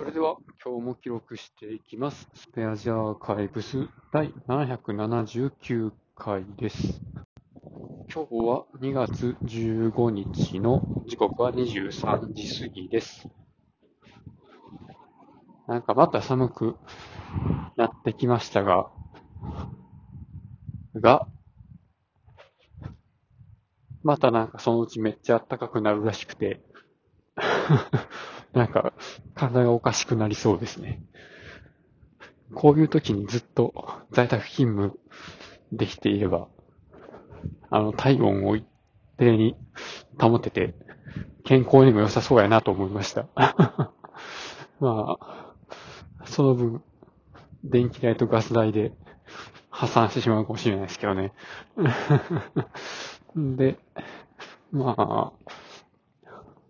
それでは今日も記録していきます。スペアジャーカイブス第779回です。今日は2月15日の時刻は23時過ぎです。なんかまた寒くなってきましたが、が、またなんかそのうちめっちゃ暖かくなるらしくて、なんか体がおかしくなりそうですね。こういう時にずっと在宅勤務できていれば、あの体温を一定に保てて健康にも良さそうやなと思いました。まあ、その分、電気代とガス代で破産してしまうかもしれないですけどね。で、まあ、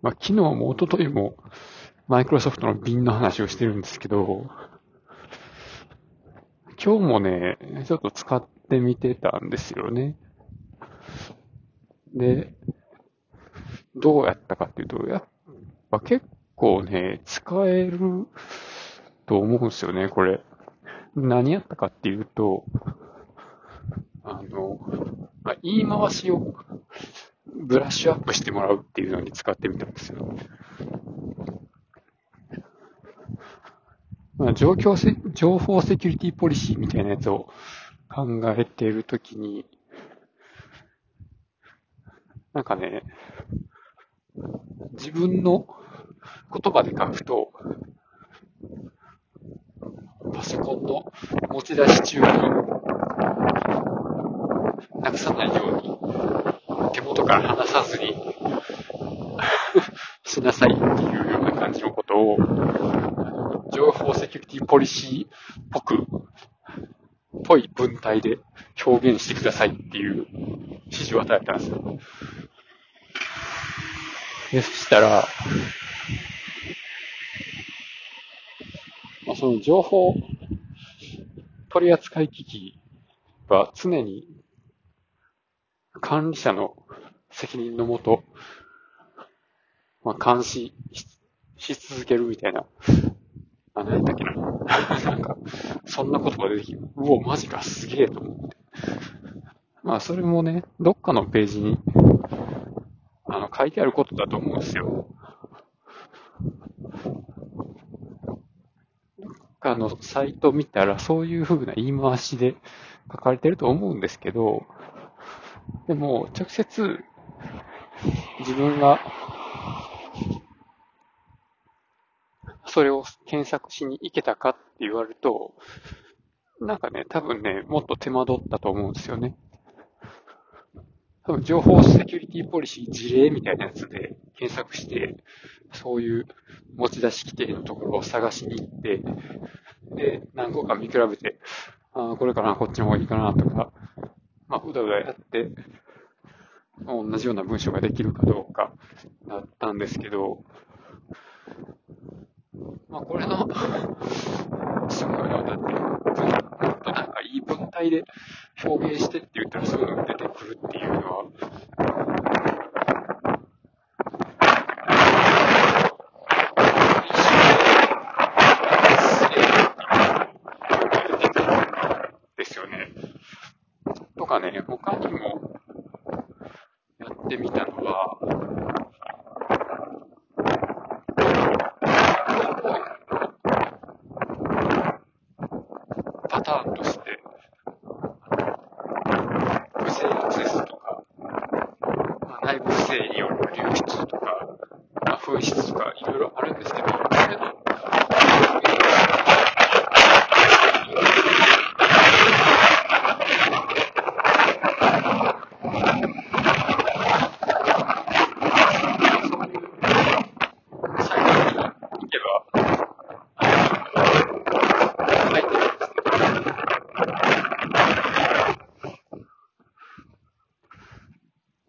まあ、昨日も一昨日もマイクロソフトの瓶の話をしてるんですけど、今日もね、ちょっと使ってみてたんですよね。で、どうやったかっていうと、やっぱ結構ね、使えると思うんですよね、これ。何やったかっていうと、あの、まあ、言い回しをブラッシュアップしてもらうっていうのに使ってみたんですよ。まあ、状況せ、情報セキュリティポリシーみたいなやつを考えているときに、なんかね、自分の言葉で書くと、パソコンの持ち出し中になくさないようにから離さずに しなさいっていうような感じのことを、情報セキュリティポリシーっぽく、ぽい文体で表現してくださいっていう指示を与えたんですよ。で、そしたら、まあ、その情報取扱機器は常に管理者の責任のもと、まあ、監視しし続けるみたいな、あ、何やったっけな。なんか、そんな言葉出てきて、うお、マジか、すげえと思って。まあ、それもね、どっかのページに、あの、書いてあることだと思うんですよ。どっかのサイト見たら、そういう風な言い回しで書かれてると思うんですけど、でも、直接、自分が、それを検索しに行けたかって言われると、なんかね、多分ね、もっと手間取ったと思うんですよね。多分、情報セキュリティポリシー事例みたいなやつで検索して、そういう持ち出し規定のところを探しに行って、で、何個か見比べて、ああ、これかな、こっちの方がいいかな、とか、まあ、うだうだやって、同じような文章ができるかどうかだったんですけど、まあ、これの、すごいな、だって、っとなんかいい文体で表現してって言ったらそういうのが出てくるっていうのは、ですよね。とかね、他にもってみたのは、パターンとして、不正アクセスとか、まあ内部不正による流出とか、まあ、紛失とかいろいろあるんですけど、それのサイトに行けば、書いてるんですけど、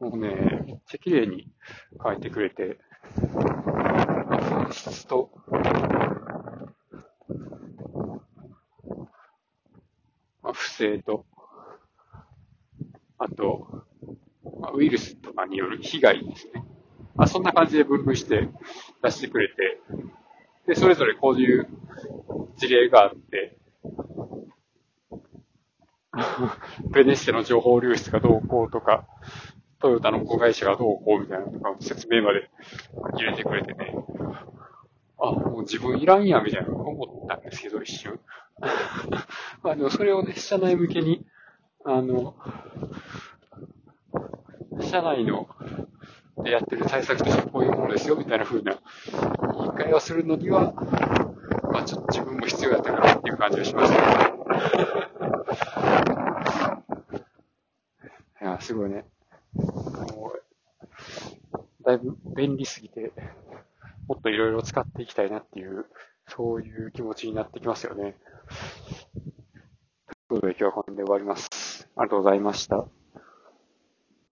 もうね、めっちゃ綺麗に書いてくれて、紛失と、まあ、不正と、あと、まあ、ウイルスとかによる被害ですね。あ、そんな感じで分類して出してくれて、で、それぞれこういう事例があって、ベネッセの情報流出がどうこうとか、トヨタの子会社がどうこうみたいなとか説明まで入れてくれてね。あ、もう自分いらんや、みたいな思ったんですけど、一瞬。まあでもそれをね、社内向けに、あの、社内のでやってる対策としてこういうものですよ、みたいな風な言い換えをするのには、まあちょっと自分も必要だったかなっていう感じがしました、いや、すごいね。だいぶ便利すぎて、もっといろいろ使っていきたいなっていう、そういう気持ちになってきますよね。ということで今日はこれで終わります。ありがとうございました。